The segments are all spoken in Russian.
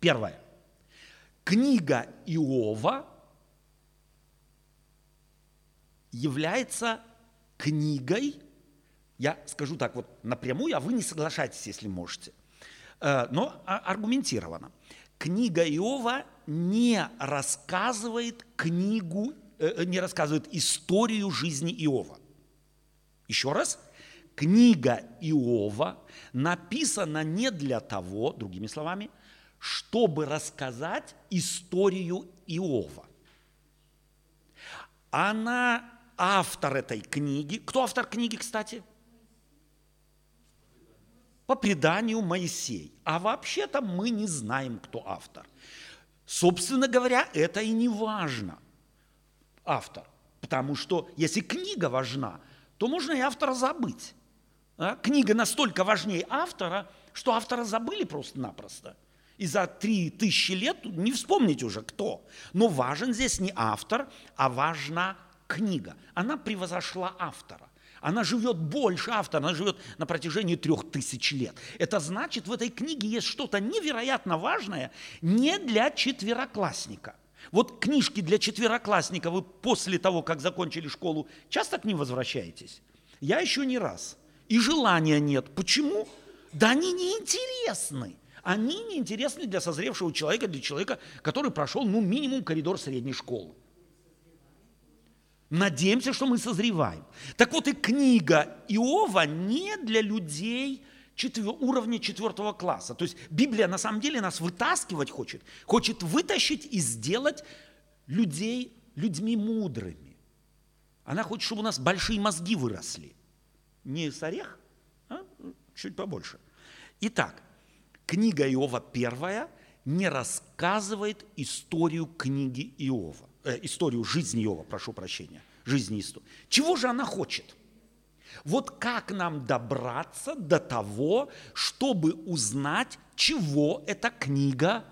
Первое. Книга Иова является книгой, я скажу так вот напрямую, а вы не соглашайтесь, если можете, э, но а, аргументированно. Книга Иова не рассказывает книгу, э, не рассказывает историю жизни Иова. Еще раз, книга Иова написана не для того, другими словами, чтобы рассказать историю Иова. Она автор этой книги. Кто автор книги, кстати? По преданию Моисей. А вообще-то мы не знаем, кто автор. Собственно говоря, это и не важно, автор. Потому что если книга важна, то можно и автора забыть. А? Книга настолько важнее автора, что автора забыли просто-напросто. И за три тысячи лет не вспомнить уже кто. Но важен здесь не автор, а важна книга. Она превозошла автора. Она живет больше автора, она живет на протяжении трех тысяч лет. Это значит, в этой книге есть что-то невероятно важное не для четвероклассника. Вот книжки для четвероклассника вы после того, как закончили школу, часто к ним возвращаетесь? Я еще не раз. И желания нет. Почему? Да они неинтересны. Они неинтересны для созревшего человека, для человека, который прошел, ну, минимум коридор средней школы. Надеемся, что мы созреваем. Так вот и книга Иова не для людей четвер... уровня четвертого класса. То есть Библия на самом деле нас вытаскивать хочет. Хочет вытащить и сделать людей людьми мудрыми. Она хочет, чтобы у нас большие мозги выросли. Не с орех, а чуть побольше. Итак, книга Иова первая не рассказывает историю книги Иова э, историю жизни Иова, прошу прощения, жизни истории. Чего же она хочет? Вот как нам добраться до того, чтобы узнать, чего эта книга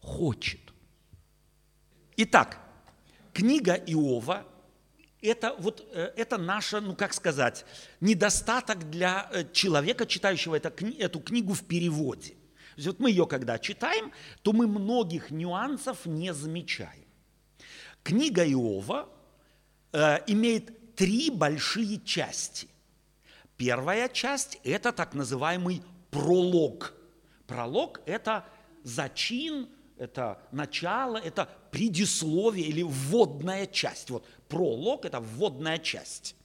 хочет? Итак, книга Иова это вот э, это наша, ну как сказать, недостаток для э, человека, читающего это, эту книгу в переводе. То есть вот мы ее когда читаем, то мы многих нюансов не замечаем. Книга Иова э, имеет три большие части. Первая часть – это так называемый пролог. Пролог – это зачин, это начало, это предисловие или вводная часть. Вот пролог – это вводная часть.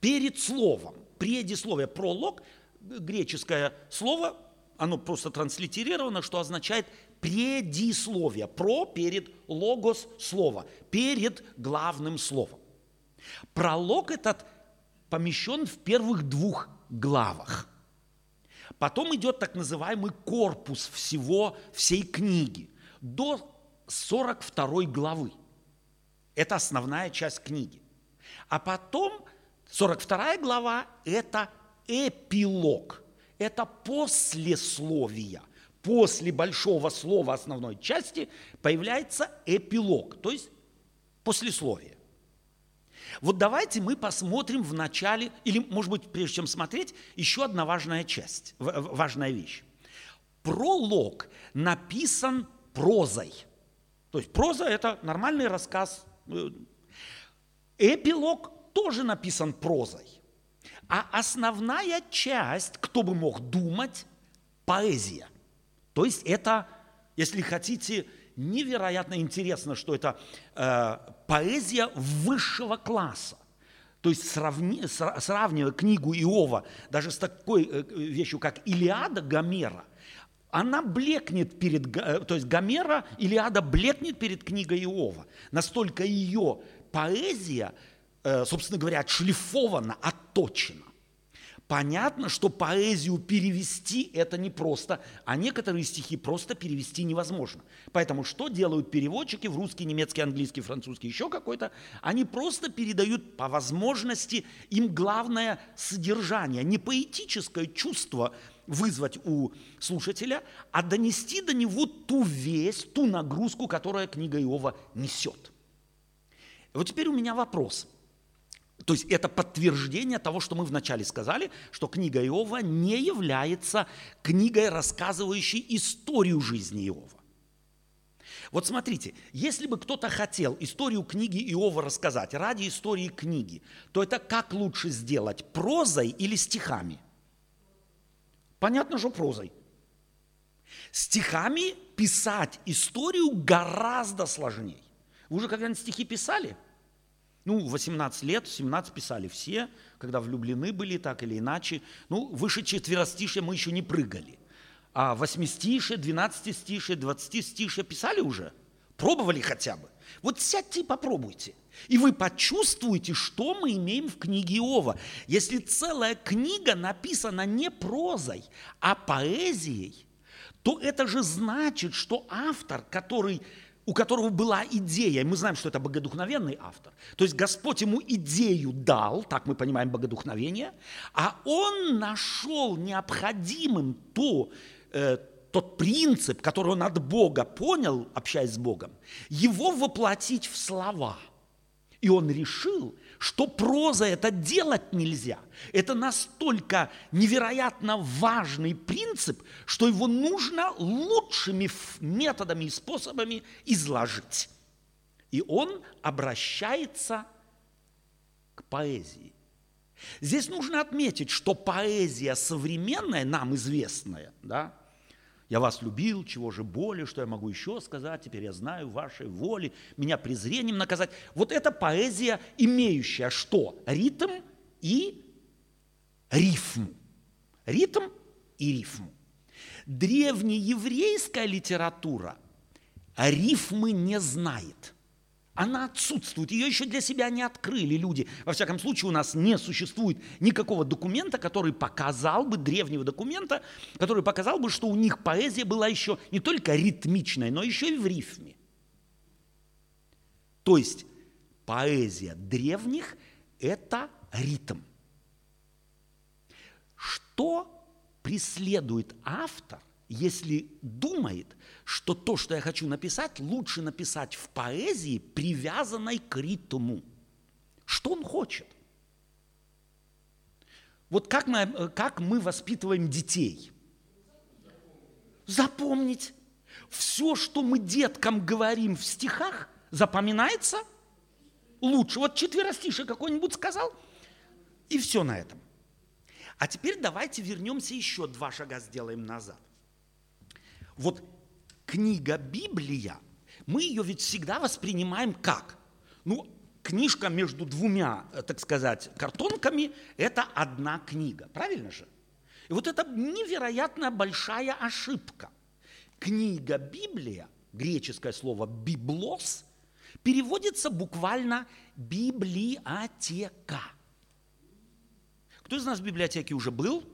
Перед словом, предисловие, пролог, греческое слово, оно просто транслитерировано, что означает предисловие. Про перед логос слово, перед главным словом. Пролог этот помещен в первых двух главах. Потом идет так называемый корпус всего, всей книги до 42 главы. Это основная часть книги. А потом 42 глава – это эпилог, это послесловия – после большого слова основной части появляется эпилог, то есть послесловие. Вот давайте мы посмотрим в начале, или, может быть, прежде чем смотреть, еще одна важная часть, важная вещь. Пролог написан прозой. То есть проза – это нормальный рассказ. Эпилог тоже написан прозой. А основная часть, кто бы мог думать, поэзия – то есть это, если хотите, невероятно интересно, что это э, поэзия высшего класса. То есть сравни, сравнивая книгу Иова даже с такой э, вещью, как Илиада Гомера, она блекнет перед, э, то есть Гомера, Илиада блекнет перед книгой Иова. Настолько ее поэзия, э, собственно говоря, отшлифована, отточена. Понятно, что поэзию перевести это непросто, а некоторые стихи просто перевести невозможно. Поэтому что делают переводчики в русский, немецкий, английский, французский, еще какой-то? Они просто передают по возможности им главное содержание, не поэтическое чувство вызвать у слушателя, а донести до него ту весть, ту нагрузку, которая книга Иова несет. Вот теперь у меня вопрос. То есть это подтверждение того, что мы вначале сказали, что книга Иова не является книгой, рассказывающей историю жизни Иова. Вот смотрите, если бы кто-то хотел историю книги Иова рассказать ради истории книги, то это как лучше сделать, прозой или стихами? Понятно, что прозой. Стихами писать историю гораздо сложнее. Вы уже когда-нибудь стихи писали? Ну, 18 лет, 17 писали все, когда влюблены были так или иначе. Ну, выше четверостишья мы еще не прыгали. А восьмистишие, двенадцатистишие, двадцатистишие писали уже? Пробовали хотя бы? Вот сядьте и попробуйте. И вы почувствуете, что мы имеем в книге Иова. Если целая книга написана не прозой, а поэзией, то это же значит, что автор, который, у которого была идея, и мы знаем, что это богодухновенный автор, то есть Господь ему идею дал, так мы понимаем богодухновение, а он нашел необходимым то, э, тот принцип, который он от Бога понял, общаясь с Богом, его воплотить в слова. И он решил, что проза это делать нельзя. Это настолько невероятно важный принцип, что его нужно лучшими методами и способами изложить. И он обращается к поэзии. Здесь нужно отметить, что поэзия современная, нам известная, да, я вас любил, чего же более, что я могу еще сказать, теперь я знаю вашей воли, меня презрением наказать. Вот это поэзия, имеющая что? Ритм и рифму. Ритм и рифму. Древнееврейская литература рифмы не знает – она отсутствует, ее еще для себя не открыли люди. Во всяком случае, у нас не существует никакого документа, который показал бы, древнего документа, который показал бы, что у них поэзия была еще не только ритмичная, но еще и в рифме. То есть поэзия древних – это ритм. Что преследует автор, если думает, что то, что я хочу написать, лучше написать в поэзии, привязанной к ритму. Что он хочет? Вот как мы, как мы воспитываем детей? Запомнить. Все, что мы деткам говорим в стихах, запоминается лучше. Вот четверостишее какой-нибудь сказал, и все на этом. А теперь давайте вернемся еще два шага сделаем назад. Вот книга Библия, мы ее ведь всегда воспринимаем как? Ну, книжка между двумя, э, так сказать, картонками – это одна книга, правильно же? И вот это невероятно большая ошибка. Книга Библия, греческое слово «библос», переводится буквально «библиотека». Кто из нас в библиотеке уже был?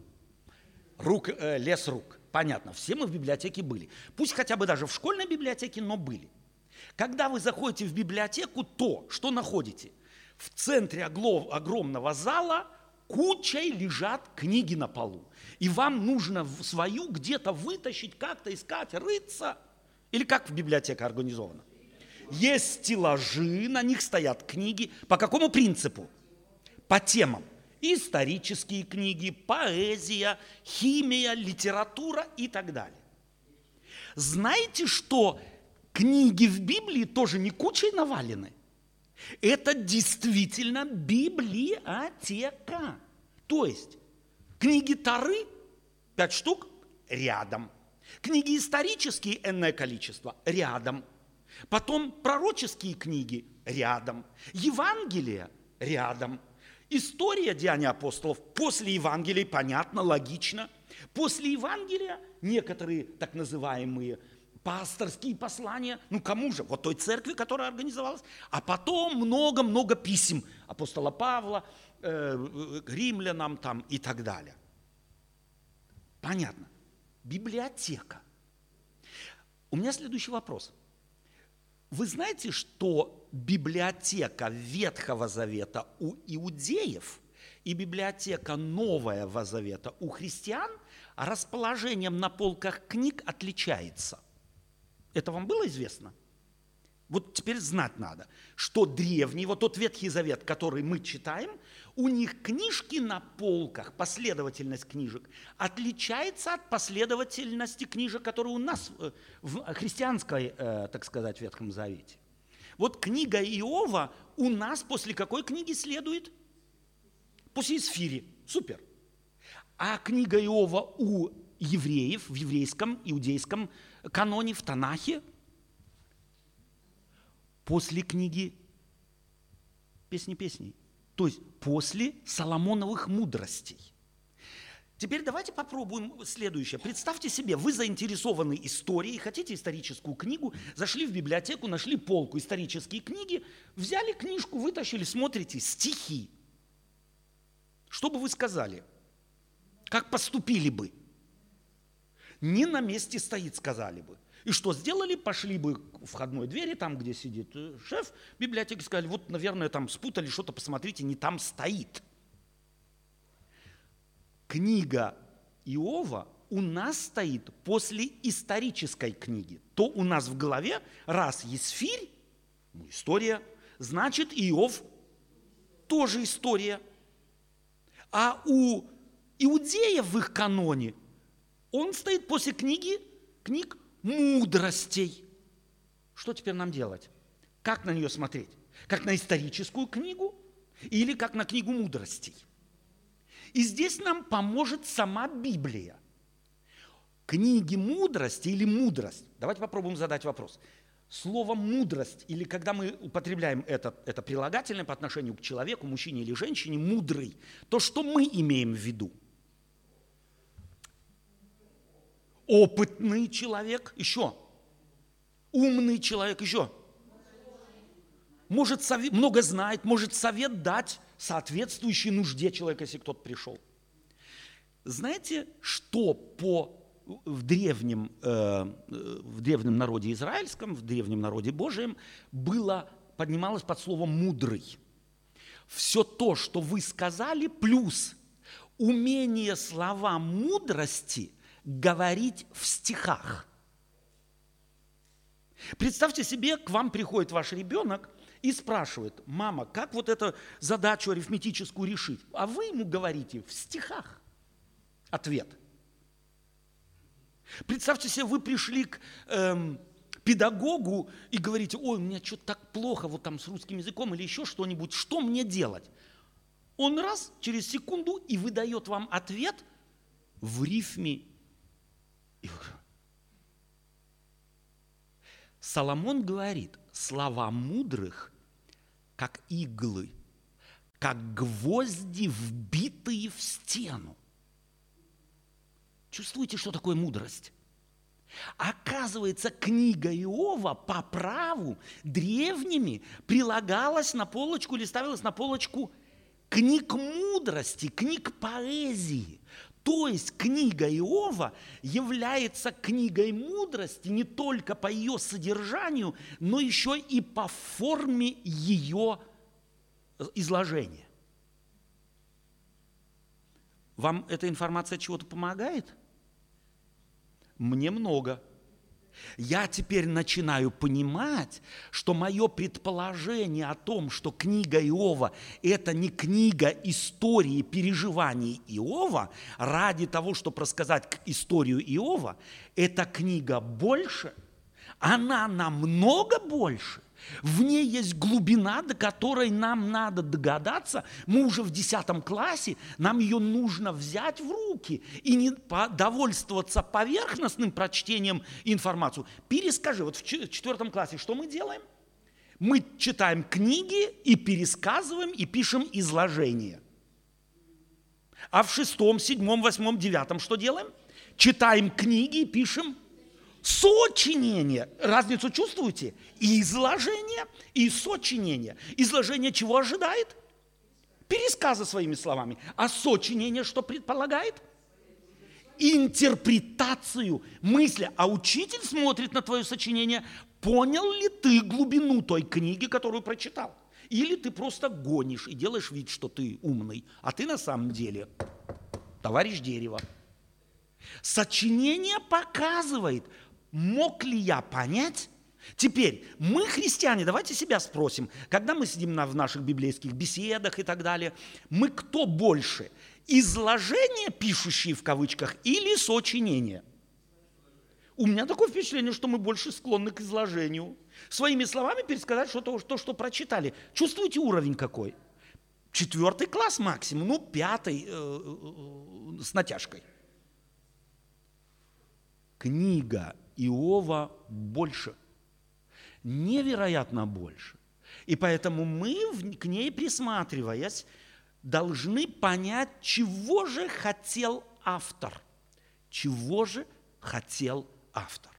Рук, э, лес рук. Понятно, все мы в библиотеке были. Пусть хотя бы даже в школьной библиотеке, но были. Когда вы заходите в библиотеку, то что находите? В центре огромного зала кучей лежат книги на полу. И вам нужно свою где-то вытащить, как-то искать, рыться. Или как в библиотеке организовано? Есть стеллажи, на них стоят книги. По какому принципу? По темам исторические книги, поэзия, химия, литература и так далее. Знаете, что книги в Библии тоже не кучей навалены? Это действительно библиотека. То есть книги Тары, пять штук, рядом. Книги исторические, энное количество, рядом. Потом пророческие книги, рядом. Евангелие, рядом. История Деяния апостолов после Евангелия, понятно, логично. После Евангелия некоторые так называемые пасторские послания, ну кому же? Вот той церкви, которая организовалась. А потом много-много писем апостола Павла, э, римлянам там и так далее. Понятно. Библиотека. У меня следующий вопрос. Вы знаете, что библиотека Ветхого Завета у иудеев и библиотека Нового Завета у христиан расположением на полках книг отличается. Это вам было известно? Вот теперь знать надо, что древний, вот тот Ветхий Завет, который мы читаем, у них книжки на полках, последовательность книжек, отличается от последовательности книжек, которые у нас э, в христианской, э, так сказать, Ветхом Завете. Вот книга Иова у нас после какой книги следует? После Исфири. Супер. А книга Иова у евреев в еврейском, иудейском каноне, в Танахе, после книги «Песни песней». То есть после Соломоновых мудростей. Теперь давайте попробуем следующее. Представьте себе, вы заинтересованы историей, хотите историческую книгу, зашли в библиотеку, нашли полку исторические книги, взяли книжку, вытащили, смотрите, стихи. Что бы вы сказали? Как поступили бы? Не на месте стоит, сказали бы. И что сделали? Пошли бы к входной двери, там, где сидит э, шеф библиотеки, сказали, вот, наверное, там спутали что-то, посмотрите, не там стоит. Книга Иова у нас стоит после исторической книги. То у нас в голове, раз Есфирь, ну, история, значит Иов тоже история. А у иудеев в их каноне он стоит после книги, книг мудростей. Что теперь нам делать? Как на нее смотреть? Как на историческую книгу или как на книгу мудростей? И здесь нам поможет сама Библия. Книги мудрости или мудрость. Давайте попробуем задать вопрос. Слово мудрость, или когда мы употребляем это, это прилагательное по отношению к человеку, мужчине или женщине, мудрый, то что мы имеем в виду – опытный человек, еще, умный человек, еще, может совет, много знает, может совет дать соответствующей нужде человека, если кто-то пришел. Знаете, что по в древнем, э, в древнем народе израильском, в древнем народе Божьем было, поднималось под словом «мудрый». Все то, что вы сказали, плюс умение слова мудрости – говорить в стихах. Представьте себе, к вам приходит ваш ребенок и спрашивает, мама, как вот эту задачу арифметическую решить? А вы ему говорите в стихах ответ. Представьте себе, вы пришли к эм, педагогу и говорите, ой, у меня что-то так плохо вот там с русским языком или еще что-нибудь, что мне делать? Он раз, через секунду и выдает вам ответ в рифме Соломон говорит, слова мудрых, как иглы, как гвозди, вбитые в стену. Чувствуете, что такое мудрость? Оказывается, книга Иова по праву древними прилагалась на полочку или ставилась на полочку книг мудрости, книг поэзии. То есть книга Иова является книгой мудрости не только по ее содержанию, но еще и по форме ее изложения. Вам эта информация чего-то помогает? Мне много – я теперь начинаю понимать, что мое предположение о том, что книга Иова – это не книга истории переживаний Иова, ради того, чтобы рассказать историю Иова, эта книга больше, она намного больше – в ней есть глубина, до которой нам надо догадаться. Мы уже в 10 классе, нам ее нужно взять в руки и не довольствоваться поверхностным прочтением информации. Перескажи, вот в 4 классе что мы делаем? Мы читаем книги и пересказываем, и пишем изложения. А в шестом, седьмом, восьмом, девятом что делаем? Читаем книги и пишем Сочинение. Разницу чувствуете? И изложение, и сочинение. Изложение чего ожидает? Пересказа своими словами. А сочинение что предполагает? Интерпретацию мысли. А учитель смотрит на твое сочинение, понял ли ты глубину той книги, которую прочитал? Или ты просто гонишь и делаешь вид, что ты умный, а ты на самом деле товарищ дерева. Сочинение показывает, мог ли я понять, Теперь, мы, христиане, давайте себя спросим, когда мы сидим на, в наших библейских беседах и так далее, мы кто больше? Изложение, пишущие в кавычках, или сочинение? У меня такое впечатление, что мы больше склонны к изложению. Своими словами пересказать что-то, то, что прочитали. Чувствуете уровень какой? Четвертый класс максимум, ну, пятый э, э, с натяжкой. Книга Иова больше – невероятно больше. И поэтому мы к ней присматриваясь, должны понять, чего же хотел автор. Чего же хотел автор.